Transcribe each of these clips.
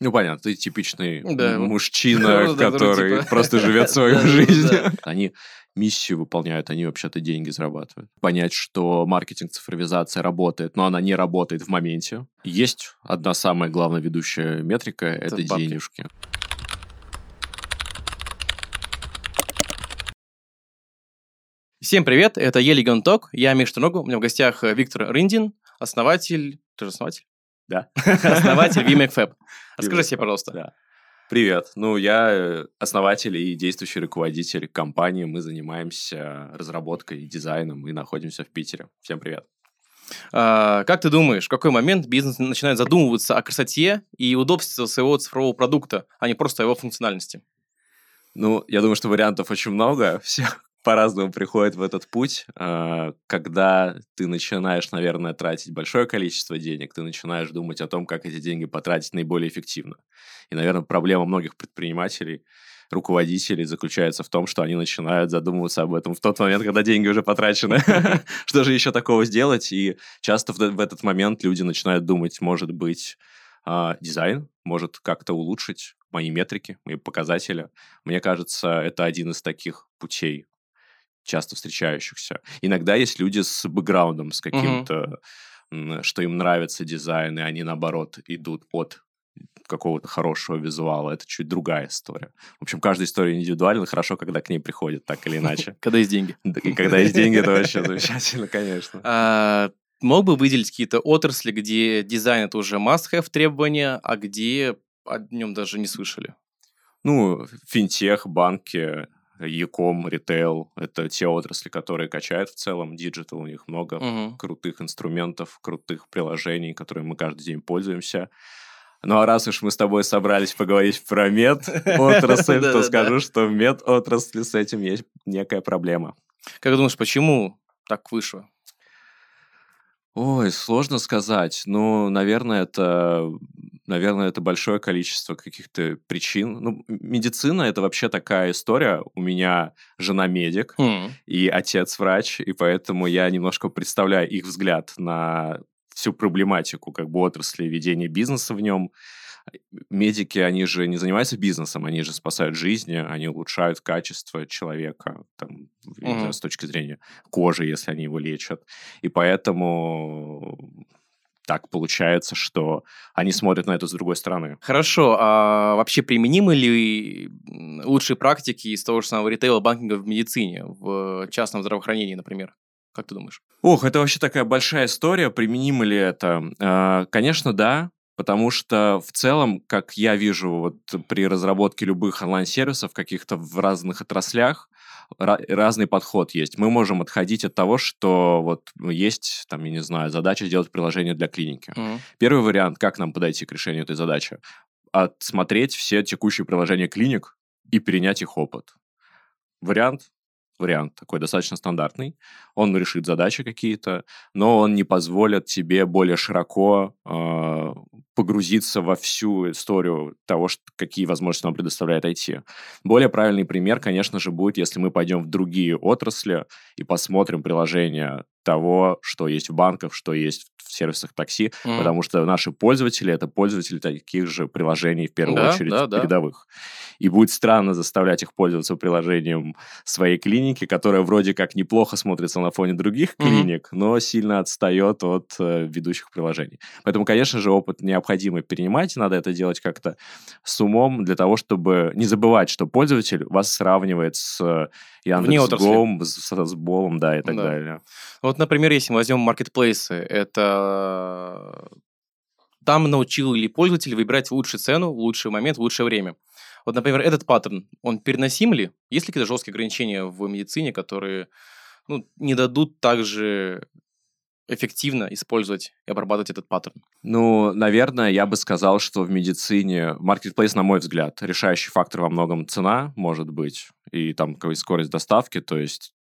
Ну, понятно, ты типичный Да. мужчина, Ну, который типа. просто живет свою жизнь. Они миссию выполняют, они вообще-то деньги зарабатывают. Понять, что маркетинг, цифровизация работает, но она не работает в моменте. Есть одна самая главная ведущая метрика — это, денежки. Всем привет, это Елиган Ток, я Миш Ногу, у меня в гостях э, Виктор Рындин, основатель... Ты же основатель? Да. Основатель VMACFab. Расскажи себе, пожалуйста. Да. Привет. Ну, я э, основатель и действующий руководитель компании. Мы занимаемся разработкой и дизайном и находимся в Питере. Всем привет. А, как ты думаешь, в какой момент бизнес начинает задумываться о красоте и удобстве своего цифрового продукта, а не просто о его функциональности? Ну, я думаю, что вариантов очень много. Все по-разному приходят в этот путь. А, Когда ты начинаешь, наверное, тратить большое количество денег, ты начинаешь думать о том, как эти деньги потратить наиболее эффективно. И, наверное, проблема многих предпринимателей, руководителей заключается в том, что они начинают задумываться об этом в тот момент, когда деньги уже потрачены. Что же еще такого сделать? И часто в в этот момент люди начинают думать, может быть, а, дизайн может как-то улучшить мои метрики, мои показатели. Мне кажется, это один из таких путей, часто встречающихся. Иногда есть люди с бэкграундом, с каким-то, м, что им нравится дизайн, и они, наоборот, идут от какого-то хорошего визуала. Это чуть другая история. В общем, каждая история индивидуальна. Хорошо, когда к ней приходит, так или иначе. Когда есть деньги. И когда есть деньги, это вообще замечательно, конечно. А, мог бы выделить какие-то отрасли, где дизайн это уже must-have требования, а где о нем даже не слышали? Ну, финтех, банки, e-com, ритейл — это те отрасли, которые качают в целом. Digital у них много Мгм. крутых инструментов, крутых приложений, которыми мы каждый день пользуемся. Ну а раз уж мы с тобой собрались поговорить про мед отрасль, то скажу, что в мед отрасли с этим есть некая проблема. Как думаешь, почему так вышло? Ой, сложно сказать. Ну, наверное, это, наверное, это большое количество каких-то причин. Ну, медицина — это вообще такая история. У меня жена медик, Хм. и отец врач, и поэтому я немножко представляю их взгляд на всю проблематику как бы отрасли ведения бизнеса в нем. Медики, они же не занимаются бизнесом, они же спасают жизни, они улучшают качество человека, там, знаю, с точки зрения кожи, если они его лечат. И поэтому так получается, что они смотрят на это с другой стороны. Хорошо, а вообще применимы ли лучшие практики из того же самого ритейла, банкинга в медицине, в частном здравоохранении, например? Как ты думаешь? Ох, это вообще такая большая история. Применимо ли это? Э, Конечно, да. Потому что в целом, как я вижу вот при разработке любых онлайн-сервисов каких-то в разных отраслях, ра- разный подход есть. Мы можем отходить от того, что вот есть, там, я не знаю, задача сделать приложение для клиники. Мгм. Первый вариант, как нам подойти к решению этой задачи? Отсмотреть все текущие приложения клиник и перенять их опыт. Вариант вариант такой достаточно стандартный. Он решит задачи какие-то, но он не позволит тебе более широко э, погрузиться во всю историю того, что, какие возможности нам предоставляет IT. Более правильный пример, конечно же, будет, если мы пойдем в другие отрасли и посмотрим приложения того, что есть в банках, что есть в сервисах такси, Мгм. потому что наши пользователи — это пользователи таких же приложений, в первую Да, очередь, да, да. передовых. И будет странно заставлять их пользоваться приложением своей клиники, которая вроде как неплохо смотрится на фоне других Мгм. клиник, но сильно отстает от э, ведущих приложений. Поэтому, конечно же, опыт необходимо перенимать, надо это делать как-то с умом для того, чтобы не забывать, что пользователь вас сравнивает с. Яндекс.Гом, с, с Болом, да, и так Да. далее. Вот, например, если мы возьмем маркетплейсы, это там научил ли пользователь выбирать лучшую цену, в лучший момент, в лучшее время. Вот, например, этот паттерн, он переносим ли? Есть ли какие-то жесткие ограничения в медицине, которые ну, не дадут также эффективно использовать и обрабатывать этот паттерн? Ну, наверное, я бы сказал, что в медицине маркетплейс, на мой взгляд, решающий фактор во многом цена, может быть, и там скорость доставки, то есть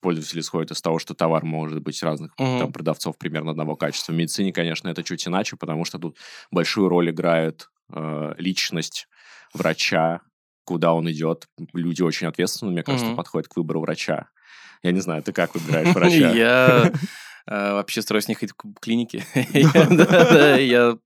пользователь исходит из того, что товар может быть разных Мгм. там, продавцов примерно одного качества. В медицине, конечно, это чуть иначе, потому что тут большую роль играет э, личность врача, куда он идет. Люди очень ответственно, мне кажется, Мгм. подходят к выбору врача. Я не знаю, ты как выбираешь врача? Я вообще стараюсь не ходить в клинике. Я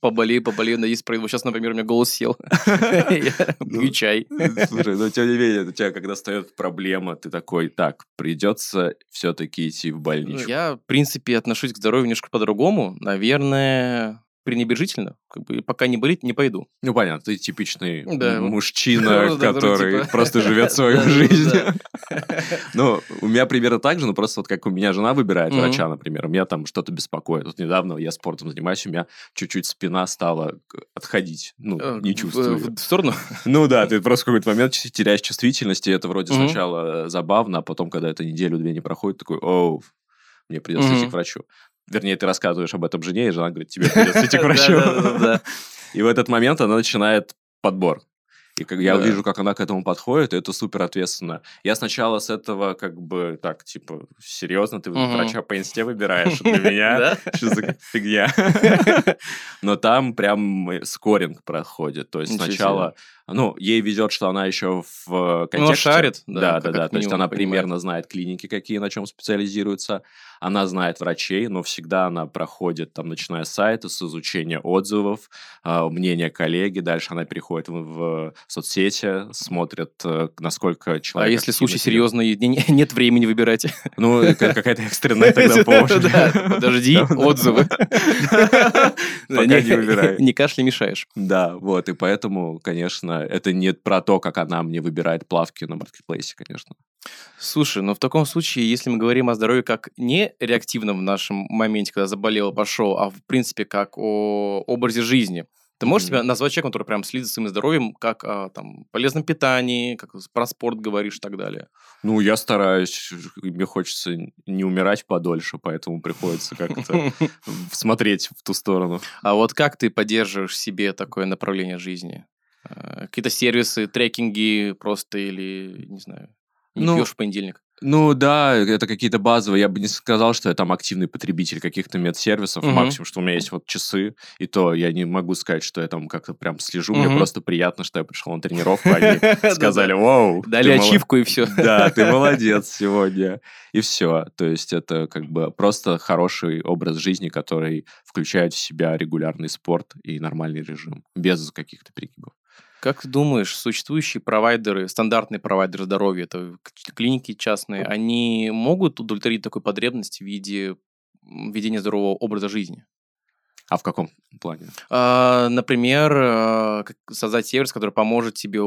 поболею, поболею, надеюсь, пройду. Сейчас, например, у меня голос сел. Я пью чай. Слушай, но тем не менее, у тебя, когда встает проблема, ты такой, так, придется все-таки идти в больничку. Я, в принципе, отношусь к здоровью немножко по-другому. Наверное, пренебрежительно, как бы пока не болит, не пойду. Ну, понятно, ты типичный Да. мужчина, Ну, да, который типа. просто живет свою жизнь. Ну, у меня примерно так же, но просто вот как у меня жена выбирает врача, например, у меня там что-то беспокоит. Вот недавно я спортом занимаюсь, у меня чуть-чуть спина стала отходить. Ну, Э, не чувствую. В сторону? Ну да, ты просто в какой-то момент теряешь чувствительность, и это вроде сначала э, забавно, а потом, когда это неделю-две не проходит, такой, оу, мне придется идти к врачу. Вернее, ты рассказываешь об этом жене, и жена говорит, тебе придется идти к врачу. И в этот момент она начинает подбор. И как я Да. вижу, как она к этому подходит, и это супер ответственно. Я сначала с этого как бы так, типа, серьезно, ты Мгм. врача по инсте выбираешь для меня? Что за фигня? Но там прям э, скоринг проходит. То есть сначала, ну, ей везет, что она еще в э, Ну, контексте. шарит, да, Да, да, да. То есть она понимает. примерно знает клиники, какие на чем специализируются. Она знает врачей, но всегда она проходит, там, начиная с сайта, с изучения отзывов, а, мнения коллеги. Дальше она переходит в, в соцсети, смотрит, э, насколько А человек... если активно случай серьезный, нет времени выбирать? Ну, э, как- какая-то экстренная тогда помощь. Подожди, отзывы. Пока не выбирай. Не кашля мешаешь. Да, вот, и поэтому, конечно, это не про то, как она мне выбирает плавки на маркетплейсе, конечно. Слушай, но в таком случае, если мы говорим о здоровье как не реактивном в нашем моменте, когда заболел, пошел, а в принципе как о образе жизни, ты можешь Мгм. себя назвать человеком, который прям следит за своим здоровьем, как о там, полезном питании, как про спорт говоришь и так далее? Ну, я стараюсь, мне хочется не умирать подольше, поэтому приходится как-то смотреть в ту сторону. А вот как ты поддерживаешь себе такое направление жизни? Э, Какие-то сервисы, трекинги просто или, не знаю, не Ну, пьешь в понедельник? Ну да, это какие-то базовые. Я бы не сказал, что я там активный потребитель каких-то медсервисов. Мгм. Максимум, что у меня есть вот часы, и то я не могу сказать, что я там как-то прям слежу. Мне Мгм. просто приятно, что я пришел на тренировку, они сказали, вау. Дали ачивку и все. Да, ты молодец сегодня. И все. То есть это как бы просто хороший образ жизни, который включает в себя регулярный спорт и нормальный режим, без каких-то перегибов. Как ты думаешь, существующие провайдеры, стандартные провайдеры здоровья, это клиники частные, они могут удовлетворить такую потребность в виде ведения здорового образа жизни? А в каком плане? А, Например, а, создать сервис, который поможет тебе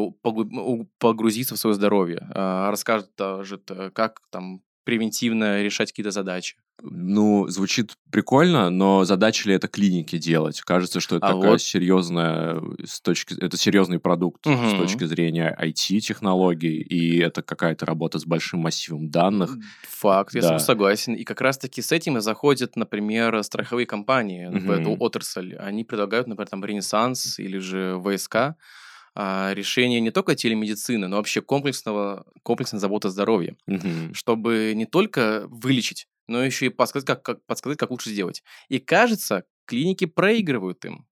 погрузиться в свое здоровье, а, расскажет, т- как там превентивно решать какие-то задачи. Ну, звучит прикольно, но задача ли это клиники делать? Кажется, что это А такая вот- серьезная э, с точки, это серьезный продукт с Мгм. точки зрения IT-технологий, и это какая-то работа с большим массивом данных. Факт, я с Да. согласен. И как раз-таки с этим и заходят, например, страховые компании в Мгм. эту отрасль. Они предлагают, например, там Ренессанс или же ВСК решение не только телемедицины, но вообще комплексного, комплексной заботы о здоровье, Мгм. чтобы не только вылечить, но еще и подсказать, как, как, подсказать, как лучше сделать. И кажется, клиники проигрывают им.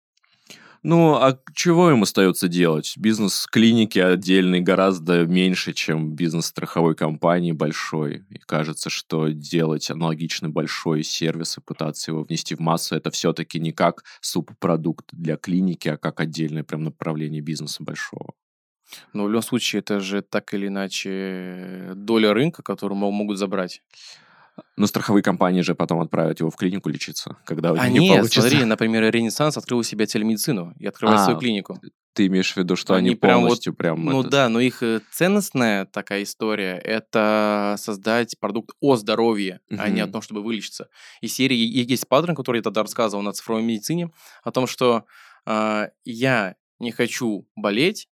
Ну, а чего им остается делать? Бизнес клиники отдельный гораздо меньше, чем бизнес страховой компании большой. И кажется, что делать аналогично большой сервис и пытаться его внести в массу, это все-таки не как субпродукт для клиники, а как отдельное прям направление бизнеса большого. Но в любом случае, это же так или иначе доля рынка, которую мо- могут забрать. Но страховые компании же потом отправят его в клинику лечиться, когда у них А не нет, получится. смотри, например, Ренессанс открыл у себя телемедицину и открывает А, свою клинику. Ты имеешь в виду, что они, Они прям вот, полностью прям... Ну это- да, но их э, ценностная такая история – это создать продукт о здоровье, а не о том, чтобы вылечиться. И серии и есть паттерн, который я тогда рассказывал на цифровой медицине, о том, что а, я не хочу болеть,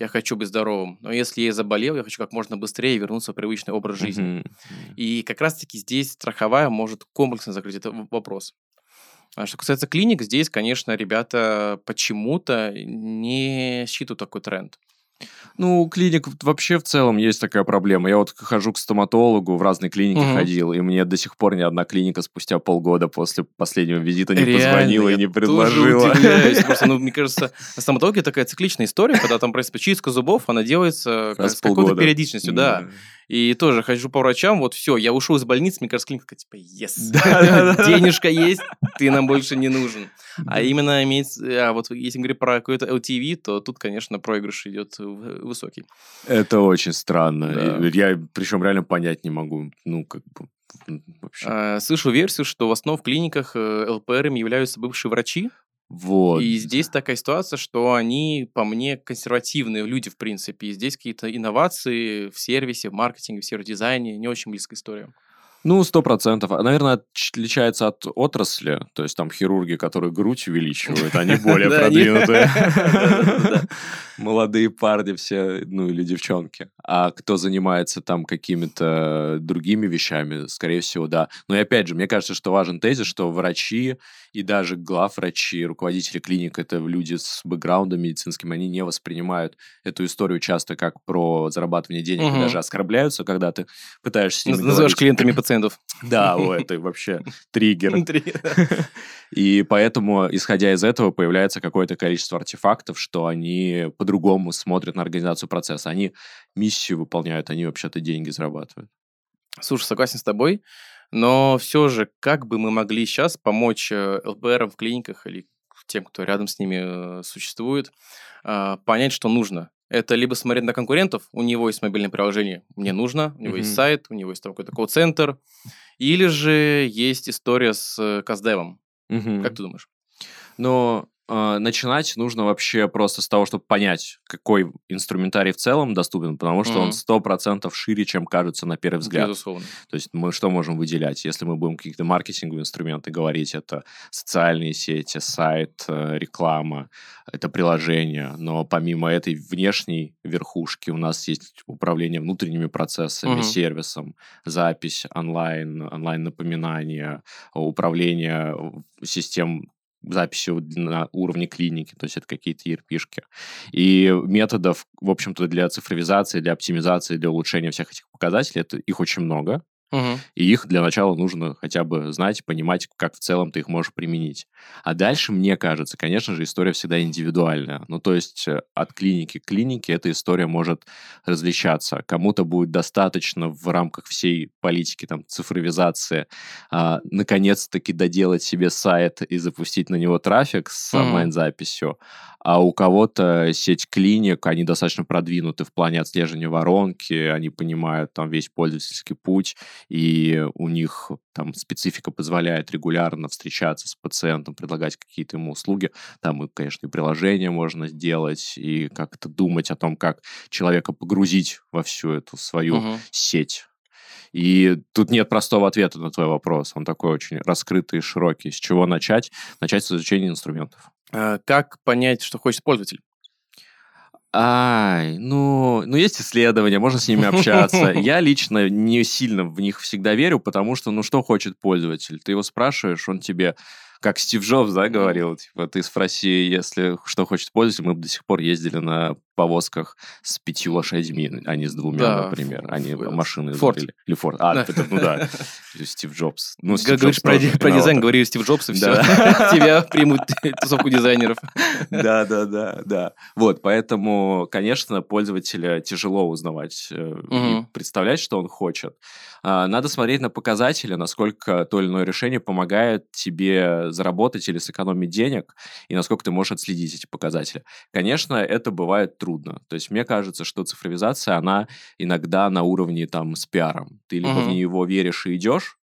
я хочу быть здоровым, но если я заболел, я хочу как можно быстрее вернуться в привычный образ жизни. Мгм. И как раз-таки здесь страховая может комплексно закрыть этот вопрос. А что касается клиник, здесь, конечно, ребята почему-то не считывают такой тренд. Ну, клиник вообще в целом есть такая проблема. Я вот хожу к стоматологу, в разные клиники Мгм. ходил, и мне до сих пор ни одна клиника спустя полгода после последнего визита не Реально, позвонила и не предложила. Просто, ну, мне кажется, стоматология такая цикличная история, когда там, принципе, чистка зубов, она делается с какой-то периодичностью, да. И тоже хожу по врачам, вот все, я ушел из больницы, мне кажется, клиника типа, yes, денежка есть, ты нам больше не нужен. А именно иметь, а вот если говорить про какой-то LTV, то тут, конечно, проигрыш идет высокий. Это очень странно. Да. Я причем реально понять не могу. Ну, как бы вообще. А, Слышу версию, что в основном в клиниках э, ЛПРами являются бывшие врачи, Вот. и здесь такая ситуация, что они, по мне, консервативные люди, в принципе, и здесь какие-то инновации в сервисе, в маркетинге, в сервис-дизайне, не очень близкая история. Ну, сто процентов. А, Наверное, отличается от отрасли. То есть там хирурги, которые грудь увеличивают, они более продвинутые. Молодые парни все, ну или девчонки. А кто занимается там какими-то другими вещами, скорее всего, да. Но и опять же, мне кажется, что важен тезис, что врачи и даже главврачи, руководители клиник, это люди с бэкграундом медицинским, они не воспринимают эту историю часто как про зарабатывание денег, даже оскорбляются, когда ты пытаешься... Называешь клиентами пациентами 100%. Да, о, это вообще триггер. И поэтому, исходя из этого, появляется какое-то количество артефактов, что они по-другому смотрят на организацию процесса. Они миссию выполняют, они вообще-то деньги зарабатывают. Слушай, согласен с тобой, но все же, как бы мы могли сейчас помочь э, ЛПР в клиниках или тем, кто рядом с ними э, существует, а, понять, что нужно это либо смотреть на конкурентов, у него есть мобильное приложение, мне нужно, у него есть Мгм. сайт, у него есть там какой-то колл-центр, или же есть история с э, Каздевом. Как ты думаешь? Но начинать нужно вообще просто с того, чтобы понять, какой инструментарий в целом доступен, потому что он Мгм. сто процентов шире, чем кажется на первый взгляд. Безусловно. То есть мы что можем выделять? Если мы будем какие-то маркетинговые инструменты говорить, это социальные сети, сайт, э, реклама, это приложение. Но помимо этой внешней верхушки у нас есть управление внутренними процессами, Мгм. сервисом, запись онлайн, онлайн-напоминания, управление систем записью на уровне клиники, то есть это какие-то ERP-шки. И методов, в общем-то, для цифровизации, для оптимизации, для улучшения всех этих показателей, это, их очень много. И их для начала нужно хотя бы знать, понимать, как в целом ты их можешь применить. А дальше, мне кажется, конечно же, история всегда индивидуальная. Ну, то есть э, от клиники к клинике эта история может различаться. Кому-то будет достаточно в рамках всей политики там, цифровизации а, наконец-таки доделать себе сайт и запустить на него трафик с Мгм. онлайн-записью. А у кого-то сеть клиник, они достаточно продвинуты в плане отслеживания воронки, они понимают там весь пользовательский путь, и у них там специфика позволяет регулярно встречаться с пациентом, предлагать какие-то ему услуги. Там, и, конечно, и приложение можно сделать, и как-то думать о том, как человека погрузить во всю эту свою Мгм. сеть. И тут нет простого ответа на твой вопрос. Он такой очень раскрытый и широкий. С чего начать? Начать с изучения инструментов. А, Как понять, что хочет пользователь? Ай, ну, ну, есть исследования, можно с ними общаться. Я лично не сильно в них всегда верю, потому что, ну, что хочет пользователь? Ты его спрашиваешь, он тебе, как Стив Джобс, да, говорил, типа, ты спроси, если что хочет пользователь, мы бы до сих пор ездили на повозках с пятью лошадьми, а не с двумя, Да, например. ф- Они ф- машины Форд. изобрели. Или Форд. А, Да. это, ну да, Стив Джобс. Ну, Стив Говоришь Джобс про, про дизайн, говори Стив Джобс, и все. Тебя примут тусовку дизайнеров. Да, да, да, да. Вот, поэтому, конечно, пользователя тяжело узнавать э, и представлять, что он хочет. А, Надо смотреть на показатели, насколько то или иное решение помогает тебе заработать или сэкономить денег, и насколько ты можешь отследить эти показатели. Конечно, это бывает трудно. То есть мне кажется, что цифровизация, она иногда на уровне там с пиаром. Ты либо в Мгм. него веришь и идешь,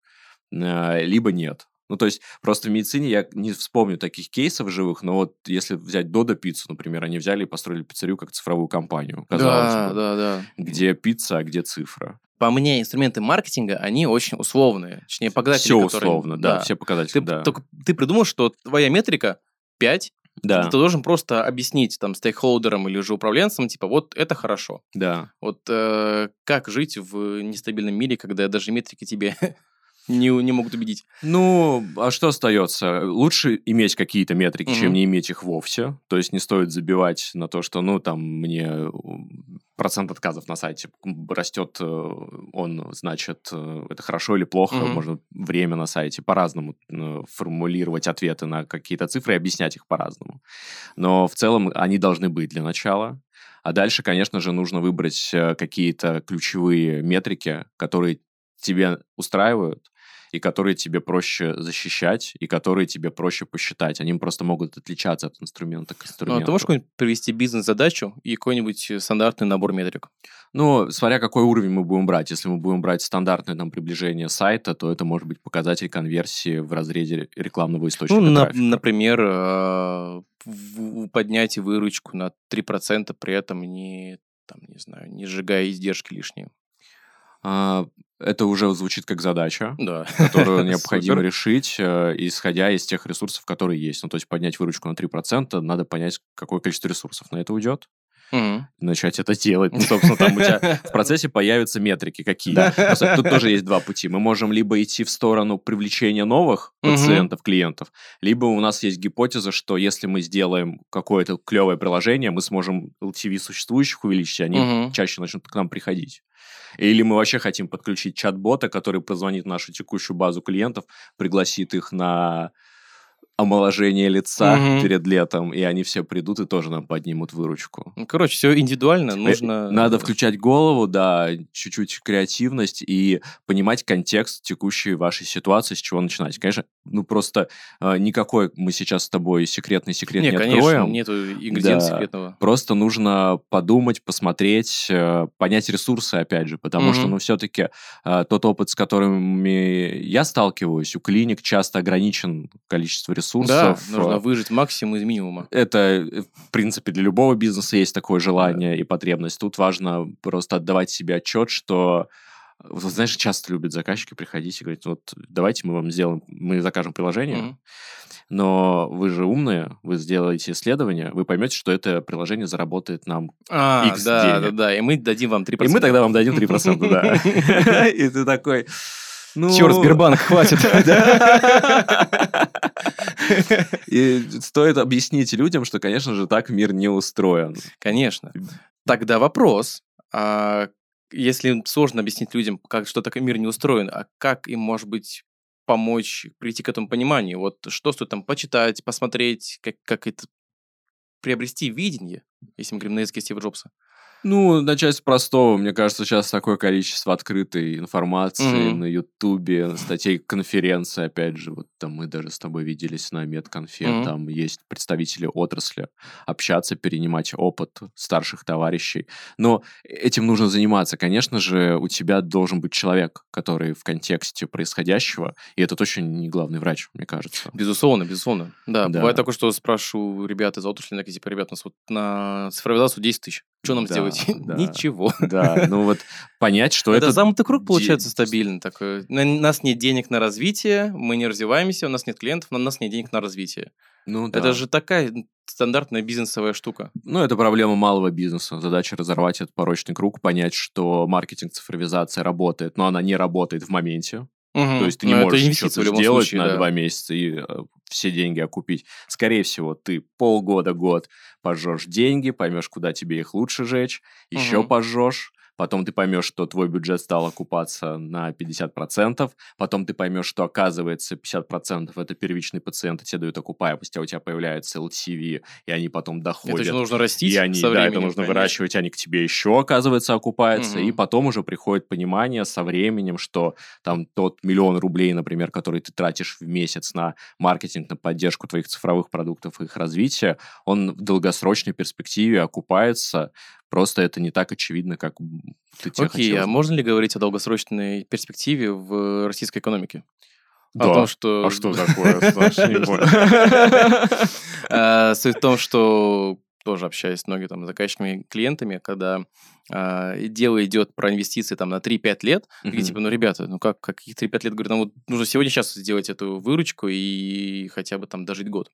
э, либо нет. Ну, то есть, просто в медицине я не вспомню таких кейсов живых, но вот если взять Додо пиццу, например, они взяли и построили пиццерию как цифровую компанию, казалось Да, бы. да, да. Где пицца, а где цифра. По мне, инструменты маркетинга, они очень условные. Точнее, показатели, Все которые- условно, да, все показатели, Ты, да. только, ты придумал, что твоя метрика 5, Да, ты должен просто объяснить там стейкхолдерам или же управленцам, типа, вот это хорошо. да. Вот э, как жить в нестабильном мире, когда даже метрики тебе не, не могут убедить? Ну, а что остается? Лучше иметь какие-то метрики, чем Мгм. не иметь их вовсе. То есть не стоит забивать на то, что, ну, там, мне процент отказов на сайте растет, э, он, значит, э, это хорошо или плохо. Мгм. Можно время на сайте по-разному формулировать ответы на какие-то цифры и объяснять их по-разному. Но в целом они должны быть для начала. А дальше, конечно же, нужно выбрать э, какие-то ключевые метрики, которые тебе устраивают, и которые тебе проще защищать, и которые тебе проще посчитать. Они просто могут отличаться от инструмента к инструменту. Ну, а ты можешь какую-нибудь привести бизнес-задачу и какой-нибудь э, стандартный набор метрик? Ну, смотря какой уровень мы будем брать. Если мы будем брать стандартное там приближение сайта, то это может быть показатель конверсии в разрезе рекламного источника Ну, на- например, э, поднять выручку на 3%, при этом не, там, не знаю, не сжигая издержки лишние. Это уже звучит как задача, Да. которую необходимо решить, э, исходя из тех ресурсов, которые есть. Ну, то есть поднять выручку на 3%, надо понять, какое количество ресурсов на это уйдет, и начать это делать. Ну, собственно, там у тебя в процессе появятся метрики какие. Просто Тут тоже есть два пути. Мы можем либо идти в сторону привлечения новых пациентов, клиентов, либо у нас есть гипотеза, что если мы сделаем какое-то клевое приложение, мы сможем LTV существующих увеличить, и они Мгм. чаще начнут к нам приходить. Или мы вообще хотим подключить чат-бота, который позвонит в нашу текущую базу клиентов, пригласит их на омоложение лица Мгм. перед летом, и они все придут и тоже нам поднимут выручку. Ну, Короче, все индивидуально, Э, нужно... Надо включать голову, да, чуть-чуть креативность и понимать контекст текущей вашей ситуации, с чего начинать. Конечно, ну просто э, никакой мы сейчас с тобой секретный секрет не, Не, конечно, откроем. нету ингредиента Да. секретного. Просто нужно подумать, посмотреть, э, понять ресурсы, опять же, потому что, Мгм. ну, все-таки тот опыт, с которыми я сталкиваюсь, у клиник часто ограничен количество Да, ресурсов. нужно э, выжить максимум из минимума. это, э, в принципе, для любого бизнеса есть такое желание и потребность. Тут важно просто отдавать себе отчет, что вот, знаешь, часто любят заказчики приходить и говорить, вот давайте мы вам сделаем, мы закажем приложение, Мгм. но вы же умные, вы сделаете исследование, вы поймете, что это приложение заработает нам. А, Икс да, денег. да, да, и мы дадим вам 3%. И мы тогда вам дадим 3%, да. И ты такой... Ну... Черт, Сбербанк, хватит. И стоит объяснить людям, что, конечно же, так мир не устроен. Конечно. Тогда вопрос. а если сложно объяснить людям, как что такой мир не устроен, а как им, может быть, помочь прийти к этому пониманию? Вот что стоит там почитать, посмотреть, как, как это приобрести видение, если мы говорим на языке Стива Джобса. Ну, начать с простого. Мне кажется, сейчас такое количество открытой информации Мгм. на Ютубе, статей конференции, опять же, вот там мы даже с тобой виделись на медконфе, Мгм. там есть представители отрасли, общаться, перенимать опыт старших товарищей. Но этим нужно заниматься. Конечно же, у тебя должен быть человек, который в контексте происходящего, и это точно не главный врач, мне кажется. Безусловно, безусловно. Да, Да. бывает такое, что спрашиваю ребят из отрасли, типа, ребят, у нас вот на цифровизацию 10 тысяч. Что нам Да, сделать? да. Ничего. Да, ну вот понять, что это, это... замкнутый круг получается стабильный такой. У нас нет денег на развитие, мы не развиваемся, у нас нет клиентов, но у нас нет денег на развитие. Ну, да. Это же такая стандартная бизнесовая штука. Ну, это проблема малого бизнеса. Задача разорвать этот порочный круг, понять, что маркетинг, цифровизация работает, но она не работает в моменте. То есть ты не Но можешь что-то сделать случае, на да. два месяца и э, все деньги окупить. Скорее всего, ты полгода, год пожжешь деньги, поймешь, куда тебе их лучше жечь, еще Мгм. пожжешь, потом ты поймешь, что твой бюджет стал окупаться на 50%, потом ты поймешь, что оказывается 50% это первичный пациент, и тебе дают окупаемость, а у тебя появляется LTV, и они потом Это доходят. еще нужно растить И они, со да, это нужно конечно. выращивать, они к тебе еще, оказывается, окупаются. И Мгм. потом уже приходит понимание со временем, что там тот миллион рублей, например, который ты тратишь в месяц на маркетинг, на поддержку твоих цифровых продуктов и их развития, он в долгосрочной перспективе окупается. Просто это не так очевидно, как ты тебе Окей, хотелось а можно ли говорить о долгосрочной перспективе в российской экономике? Да. О том, что... А что такое? Саша, не понял. А, Суть в том, что тоже общаюсь с многими там заказчиками, клиентами, когда а, дело идет про инвестиции там на 3-5 лет, и Мгм. типа, ну, ребята, ну как, каких 3-5 лет? Говорю, ну вот нужно сегодня сейчас сделать эту выручку и хотя бы там дожить год.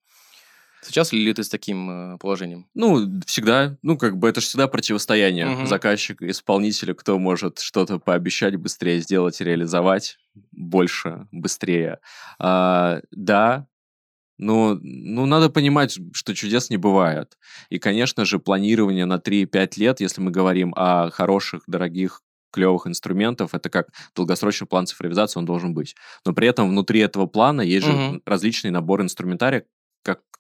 Сейчас ли ты с таким э, положением? Ну, всегда, ну, как бы это же всегда противостояние Мгм. заказчик, исполнителя, кто может что-то пообещать быстрее сделать, реализовать больше, быстрее. А, да, но ну, надо понимать, что чудес не бывает. И, конечно же, планирование на 3-5 лет, если мы говорим о хороших, дорогих клевых инструментов, это как долгосрочный план цифровизации, он должен быть. Но при этом внутри этого плана есть же Мгм. различные наборы инструментария,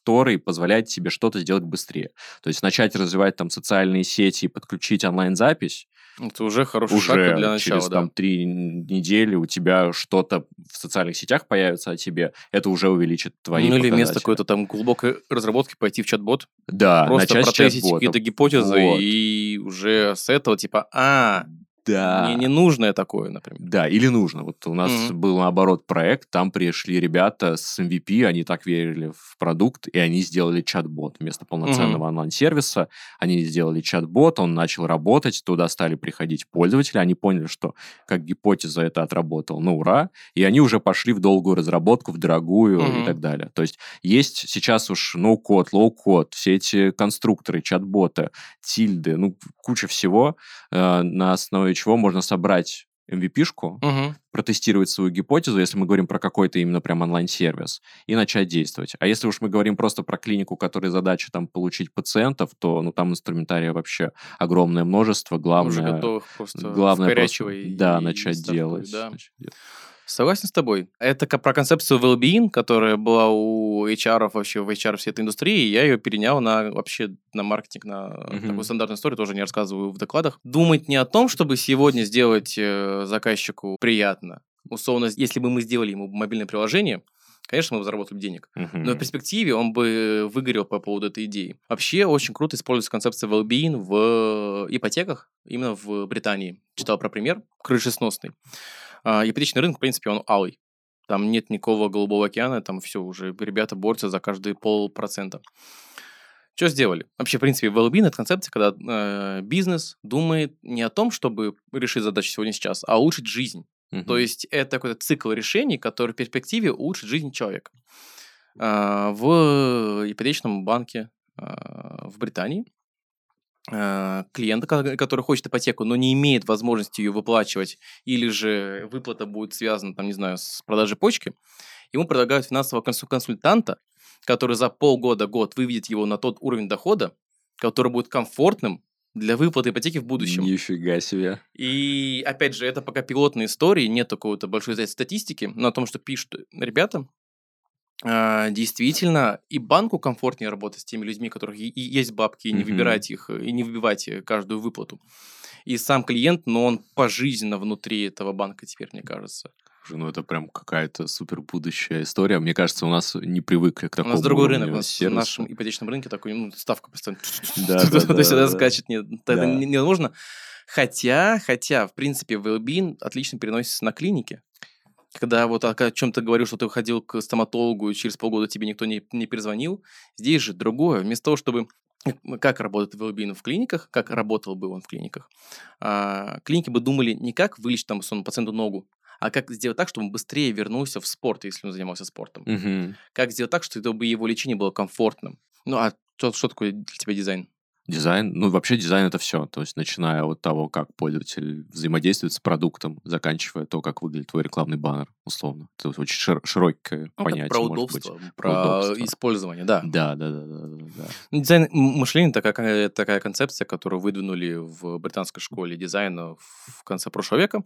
который позволяет тебе что-то сделать быстрее. То есть начать развивать там социальные сети и подключить онлайн-запись, Это уже хороший уже шаг для начала, через да. там три недели у тебя что-то в социальных сетях появится о тебе, это уже увеличит твои ну или вместо какой-то там глубокой разработки пойти в чат-бот, Да, просто начать протестить какие-то гипотезы, Вот. и уже с этого типа, а, Да. мне не нужное такое, например. Да, или нужно. Вот у нас Мгм. был наоборот проект, там пришли ребята с MVP, они так верили в продукт, и они сделали чат-бот вместо полноценного онлайн-сервиса. Они сделали чат-бот, он начал работать, туда стали приходить пользователи, они поняли, что как гипотеза это отработал, ну ура, и они уже пошли в долгую разработку, в дорогую и Мгм. так далее. То есть есть сейчас уж no-code, low-code, все эти конструкторы, чат-боты, тильды, ну куча всего, э, на основе чего можно собрать MVP -шку, Мгм. протестировать свою гипотезу, если мы говорим про какой-то именно прям онлайн-сервис, и начать действовать. А если уж мы говорим просто про клинику, которой задача там получить пациентов, то ну там инструментария вообще огромное множество. Уже Главное, готовых просто главное просто, и- да, и начать стартует, делать. да. начать делать. Согласен с тобой. Это про концепцию well-being, которая была у HR вообще в HR всей этой индустрии. Я ее перенял на вообще на маркетинг, на Мгм. такую стандартную историю, тоже не рассказываю в докладах. Думать не о том, чтобы сегодня сделать э, заказчику приятно. Условно, если бы мы сделали ему мобильное приложение, конечно, мы бы заработали денег. Мгм. Но в перспективе он бы выгорел по поводу этой идеи. Вообще очень круто используется концепция well-being в ипотеках, именно в Британии. Читал про пример, крышесносный. А, ипотечный рынок, в принципе, он алый. Там нет никакого голубого океана, там все уже ребята борются за каждые полпроцента. Что сделали? Вообще, в принципе, well-being – это концепция, когда э, бизнес думает не о том, чтобы решить задачу сегодня сейчас, а улучшить жизнь. Мгм. То есть это какой-то цикл решений, который в перспективе улучшит жизнь человека. А, В ипотечном банке а, в Британии клиента, ко- который хочет ипотеку, но не имеет возможности ее выплачивать, или же выплата будет связана, там, не знаю, с продажей почки, ему предлагают финансового консу- консультанта, который за полгода-год выведет его на тот уровень дохода, который будет комфортным для выплаты ипотеки в будущем. Нифига себе. И, опять же, это пока пилотные истории, нет какой-то большой статистики, но о том, что пишут ребята, действительно, и банку комфортнее работать с теми людьми, у которых и- есть бабки, и не выбирать их, и не выбивать каждую выплату. И сам клиент, но он пожизненно внутри этого банка теперь, мне кажется. Ну, это прям какая-то супер будущая история. Мне кажется, у нас не привыкли к У такому нас другой рынок, у нас в нашем ипотечном рынке такой, ну, ставка постоянно Да, да, да, туда-сюда да. скачет, нет, это невозможно. Хотя, хотя, в принципе, well отлично переносится на клинике. Когда вот о чем ты говорил, что ты ходил к стоматологу, и через полгода тебе никто не, не перезвонил, здесь же другое. Вместо того, чтобы как работает well в клиниках, как работал бы он в клиниках, а, клиники бы думали не как вылечить там условно, пациенту ногу, а как сделать так, чтобы он быстрее вернулся в спорт, если он занимался спортом. Мгм. Как сделать так, чтобы его лечение было комфортным. Ну, а что, что такое для тебя дизайн? Дизайн, ну вообще дизайн это все, то есть начиная от того, как пользователь взаимодействует с продуктом, заканчивая то, как выглядит твой рекламный баннер, условно. Это очень шир- широкое Ну, понятие. про может удобство, быть. про удобство. использование, да. Да, да, да, да, да, да. Ну, Дизайн мышления такая, такая концепция, которую выдвинули в британской школе дизайна в конце прошлого века.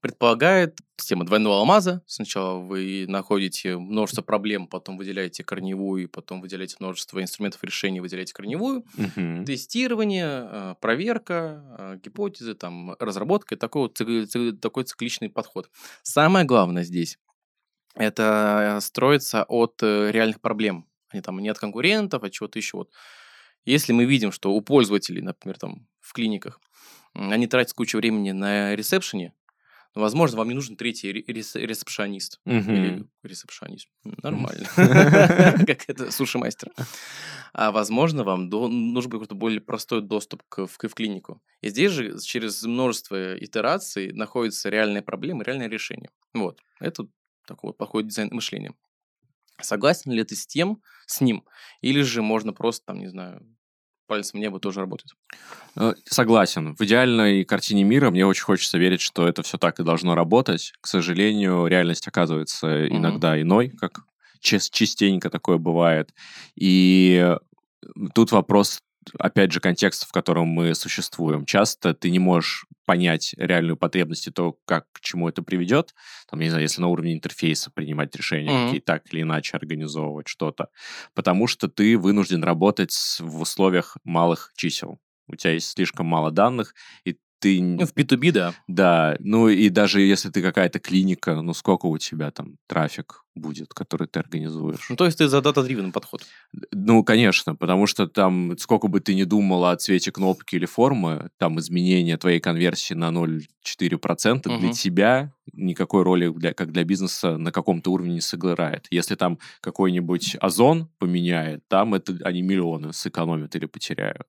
Предполагает система двойного алмаза. Сначала вы находите множество проблем, потом выделяете корневую, потом выделяете множество инструментов решения, выделяете корневую. Мгм. Тестирование, э, проверка, э, гипотезы, там, разработка и такой, вот такой цикличный подход. Самое главное здесь – это строится от э, реальных проблем, а не, там, не от конкурентов, от чего-то еще. Вот. Если мы видим, что у пользователей, например, там, в клиниках, они тратят кучу времени на ресепшене, возможно, вам не нужен третий ре- рес- ресепшонист. Или ресепшонист. Нормально. Как это суши-мастер. А возможно, вам нужен какой-то более простой доступ к, в, клинику. И здесь же через множество итераций находятся реальные проблемы, реальное решение. Вот. Это такой подход дизайн мышления. Согласен ли ты с тем, с ним? Или же можно просто, там, не знаю, пальцем в небо тоже работать? Э, Согласен. В идеальной картине мира мне очень хочется верить, что это все так и должно работать. К сожалению, реальность оказывается Мгм. иногда иной, как частенько такое бывает. И тут вопрос опять же, контекст, в котором мы существуем. Часто ты не можешь понять реальную потребность и то, как к чему это приведет. Там, не знаю, если на уровне интерфейса принимать решения, mm-hmm. какие так или иначе организовывать что-то. Потому что ты вынужден работать в условиях малых чисел. У тебя есть слишком мало данных, и ты... Ну, в B2B, да. Да, ну и даже если ты какая-то клиника, ну сколько у тебя там трафик будет, который ты организуешь? Ну, то есть ты за дата-дривен подход? Ну, конечно, потому что там, сколько бы ты ни думал о цвете кнопки или формы, там изменение твоей конверсии на 0,4% угу. для тебя никакой роли, для, как для бизнеса, на каком-то уровне не сыграет. Если там какой-нибудь озон поменяет, там это они миллионы сэкономят или потеряют.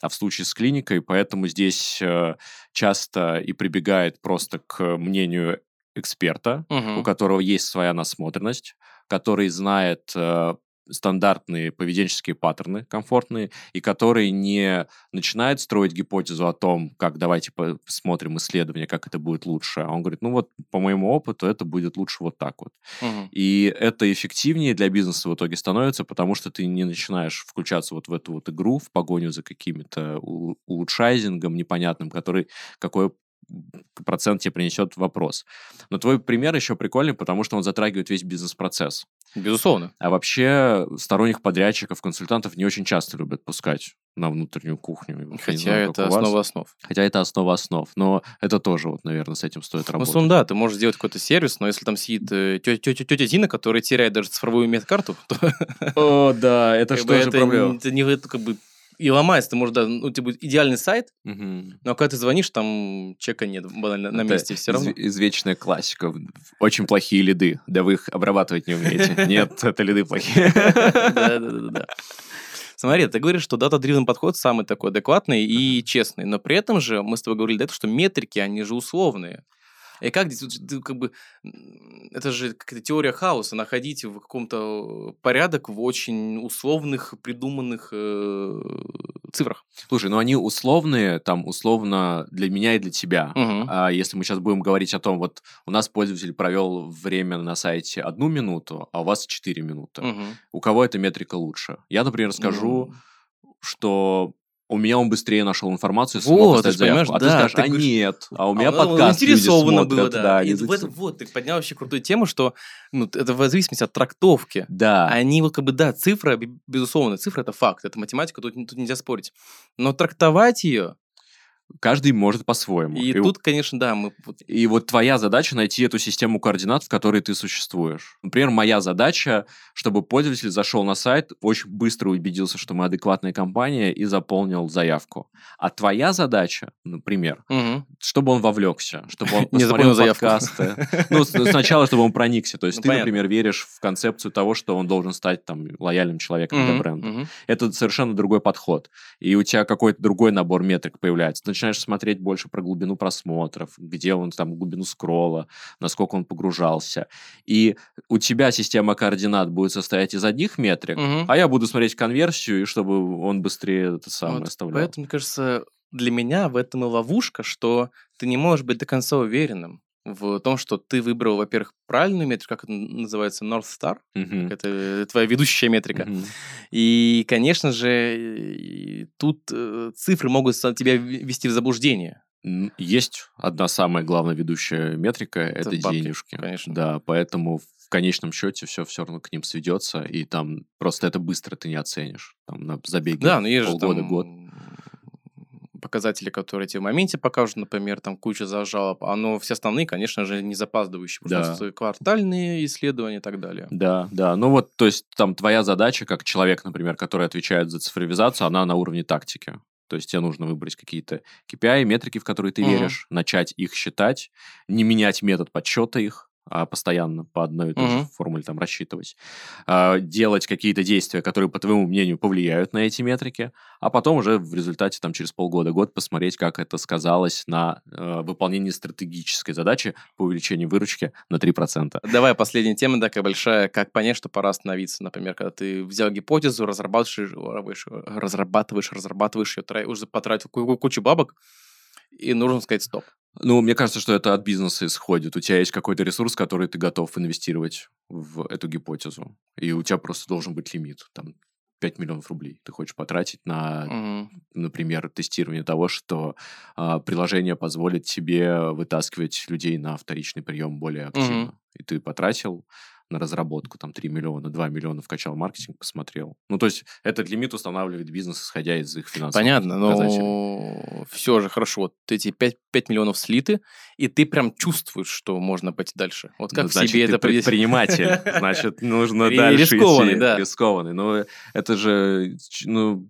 А в случае с клиникой, поэтому здесь э, часто и прибегает просто к мнению эксперта, угу. у которого есть своя насмотренность, который знает э, стандартные поведенческие паттерны комфортные, и который не начинает строить гипотезу о том, как давайте посмотрим исследование, как это будет лучше, а он говорит, ну вот по моему опыту это будет лучше вот так вот. Угу. И это эффективнее для бизнеса в итоге становится, потому что ты не начинаешь включаться вот в эту вот игру, в погоню за какими-то улучшайзингом непонятным, который какой процент тебе принесет вопрос. Но твой пример еще прикольный, потому что он затрагивает весь бизнес-процесс. Безусловно. А вообще сторонних подрядчиков, консультантов не очень часто любят пускать на внутреннюю кухню. Хотя знаю, это основа основ. Хотя это основа основ. Но это тоже, вот, наверное, с этим стоит работать. Ну, да, ты можешь сделать какой-то сервис, но если там сидит э, тетя, тетя, тетя Зина, которая теряет даже цифровую медкарту, то... О, да, это что же проблема? Это не как бы и ломается, ты можешь, да, ну, будет идеальный сайт, угу. но когда ты звонишь, там чека нет банально на месте все равно. извечная классика. Очень плохие лиды. Да вы их обрабатывать не умеете. Нет, это лиды плохие. Да-да-да. Смотри, ты говоришь, что дата-дривен подход самый такой адекватный и честный, но при этом же мы с тобой говорили до этого, что метрики, они же условные. И как здесь, как бы, это же какая-то теория хаоса, находить в каком-то порядок в очень условных, придуманных э, цифрах. Слушай, ну они условные, там, условно для меня и для тебя. Угу. А если мы сейчас будем говорить о том, вот у нас пользователь провел время на сайте одну минуту, а у вас четыре минуты. Угу. У кого эта метрика лучше? Я, например, скажу, угу. что у меня он быстрее нашел информацию, смог вот, ты заявку. А да, ты скажешь, ты а говоришь, нет, а у меня а, подкаст заинтересовано было, да. и в этом, вот, ты поднял вообще крутую тему, что ну, это в зависимости от трактовки. Да. Они вот как бы, да, цифра, безусловно, цифра это факт, это математика, тут, тут нельзя спорить. Но трактовать ее каждый может по-своему. И, и тут, конечно, да, мы... И вот твоя задача найти эту систему координат, в которой ты существуешь. Например, моя задача, чтобы пользователь зашел на сайт, очень быстро убедился, что мы адекватная компания и заполнил заявку. А твоя задача, например, угу. чтобы он вовлекся, чтобы он посмотрел подкасты. Ну, сначала, чтобы он проникся. То есть ну, ты, например, веришь в концепцию того, что он должен стать там лояльным человеком для бренда. Это совершенно другой подход. И у тебя какой-то другой набор метрик появляется начинаешь смотреть больше про глубину просмотров, где он там, глубину скролла, насколько он погружался. И у тебя система координат будет состоять из одних метрик, угу. а я буду смотреть конверсию, и чтобы он быстрее это самое вот оставлял. Поэтому, мне кажется, для меня в этом и ловушка, что ты не можешь быть до конца уверенным в том, что ты выбрал, во-первых, правильную метрику, как это называется, North Star, uh-huh. это твоя ведущая метрика. Uh-huh. И, конечно же, тут э, цифры могут тебя ввести в заблуждение. Есть одна самая главная ведущая метрика, это, это бабки, денежки. Конечно. Да, поэтому в конечном счете все все равно к ним сведется, и там просто это быстро ты не оценишь. Там на забеге да, но есть полгода, же там... год показатели, которые тебе в моменте покажут, например, там куча за жалоб, а но все основные, конечно же, не запаздывающие, потому да. квартальные исследования и так далее. Да, да. Ну вот, то есть там твоя задача, как человек, например, который отвечает за цифровизацию, она на уровне тактики. То есть тебе нужно выбрать какие-то KPI, метрики, в которые ты угу. веришь, начать их считать, не менять метод подсчета их, а постоянно по одной и той uh-huh. же формуле там рассчитывать, а, делать какие-то действия, которые, по твоему мнению, повлияют на эти метрики, а потом уже в результате там через полгода-год посмотреть, как это сказалось на э, выполнении стратегической задачи по увеличению выручки на 3%. Давай последняя тема такая большая, как понять, что пора остановиться, например, когда ты взял гипотезу, разрабатываешь, разрабатываешь, разрабатываешь ее, уже потратил кучу бабок, и нужно сказать стоп. Ну, мне кажется, что это от бизнеса исходит. У тебя есть какой-то ресурс, который ты готов инвестировать в эту гипотезу. И у тебя просто должен быть лимит. Там 5 миллионов рублей ты хочешь потратить на, Мгм. например, тестирование того, что а, приложение позволит тебе вытаскивать людей на вторичный прием более активно. И ты потратил на разработку там 3 миллиона, 2 миллиона вкачал маркетинг, посмотрел. Ну, то есть этот лимит устанавливает бизнес, исходя из их финансовых Понятно, но все же хорошо. Вот эти 5, 5 миллионов слиты, и ты прям чувствуешь, что можно пойти дальше. Вот как Ну, значит, себе это предприниматель, значит, нужно дальше рискованный, да. Рискованный. Но это же, ну,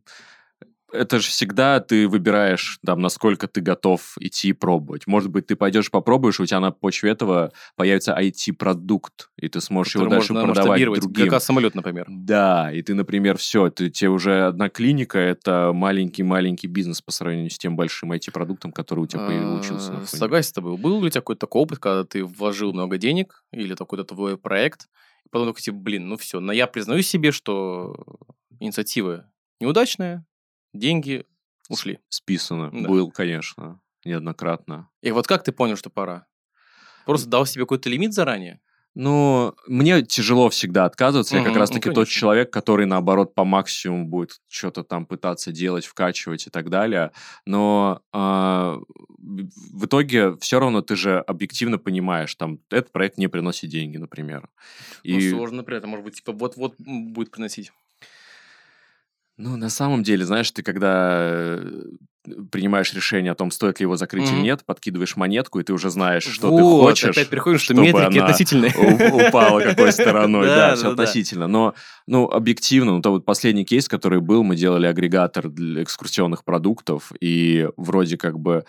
это же всегда ты выбираешь, там, насколько ты готов идти и пробовать. Может быть, ты пойдешь попробуешь, у тебя на почве этого появится IT-продукт, и ты сможешь его который дальше можно продавать другим. как самолет, например. Да, и ты, например, все, ты, тебе уже одна клиника, это маленький-маленький бизнес по сравнению с тем большим IT-продуктом, который у тебя получился. А. Согласен с тобой. Был ли у тебя какой-то такой опыт, когда ты вложил много денег или какой-то твой проект, и потом такой, типа, блин, ну все, но я признаю себе, что инициатива неудачная, деньги ушли. Списано. Да. Был, конечно, неоднократно. И вот как ты понял, что пора? Просто дал себе какой-то лимит заранее? Ну, мне тяжело всегда отказываться. Я как раз-таки ну, тот человек, который, наоборот, по максимуму будет что-то там пытаться делать, вкачивать и так далее. Но а, в итоге все равно ты же объективно понимаешь, там, этот проект не приносит деньги, например. Ну, И, сложно при этом, может быть, типа, вот-вот будет приносить. Ну, на самом деле, знаешь, ты когда э, принимаешь решение о том, стоит ли его закрыть или Мгм. нет, подкидываешь монетку, и ты уже знаешь, что вот, ты хочешь. опять приходим, что метрики относительные. упала какой стороной, Да, да, да, все да. относительно. Но, ну, объективно, ну, то вот последний кейс, который был, мы делали агрегатор для экскурсионных продуктов, и вроде как бы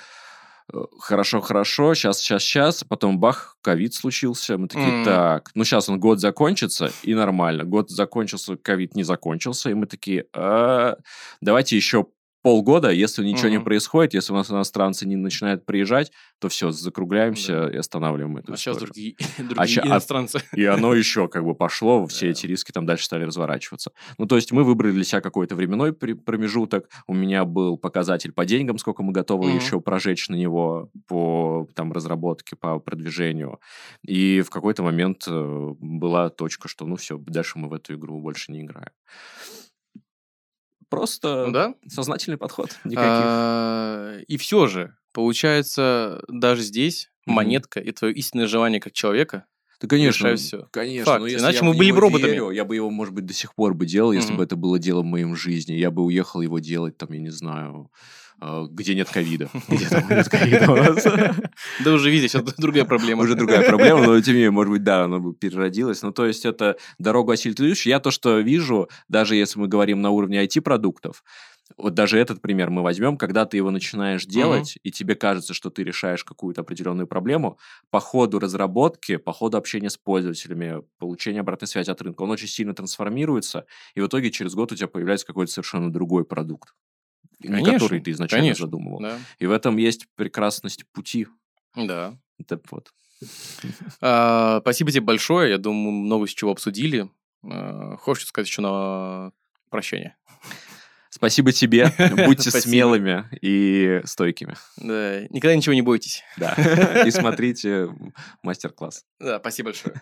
э, хорошо-хорошо, сейчас, сейчас, сейчас, потом бах, ковид случился, мы такие, М. так, ну сейчас он год закончится, и нормально. Год закончился, ковид не закончился, и мы такие, «А, давайте еще полгода, если ничего не Мгм. происходит, если у нас иностранцы не начинают приезжать, то все, закругляемся и останавливаем эту А сейчас историю. другие, ща- другие а- иностранцы. И оно еще как бы пошло, все Да. эти риски там дальше стали разворачиваться. Ну, то есть мы выбрали для себя какой-то временной промежуток. У меня был показатель по деньгам, сколько мы готовы Мгм. еще прожечь на него по там разработке, по продвижению. И в какой-то момент э, была точка, что ну все, дальше мы в эту игру больше не играем. Просто да. сознательный подход. Никаких. А, И все же, получается, даже здесь монетка и твое истинное желание как человека. Да, конечно. всё. Конечно. Факт. но если Иначе я мы были бы роботами. верю, я бы его, может быть, до сих пор бы делал, если Мгм. бы это было делом в жизни. Я бы уехал его делать, там, я не знаю, э, где нет ковида. Где там нет ковида у нас? Да уже видишь, это другая проблема. Уже другая проблема, но тем не менее, может быть, да, оно бы переродилось. Ну, то есть это дорогу осилит Я то, что вижу, даже если мы говорим на уровне IT-продуктов, вот даже этот пример мы возьмем, когда ты его начинаешь делать, и тебе кажется, что ты решаешь какую-то определенную проблему, по ходу разработки, по ходу общения с пользователями, получения обратной связи от рынка, он очень сильно трансформируется, и в итоге через год у тебя появляется какой-то совершенно другой продукт, не Конечно, который ты изначально конечно, задумывал. Да. И в этом есть прекрасность пути. Да. Это вот. А, Спасибо тебе большое. Я думаю, много с чего обсудили. А, Хочешь сказать еще на прощание? Спасибо тебе. Будьте смелыми и стойкими. Да, никогда ничего не бойтесь. Да. И смотрите мастер-класс. Да, спасибо большое.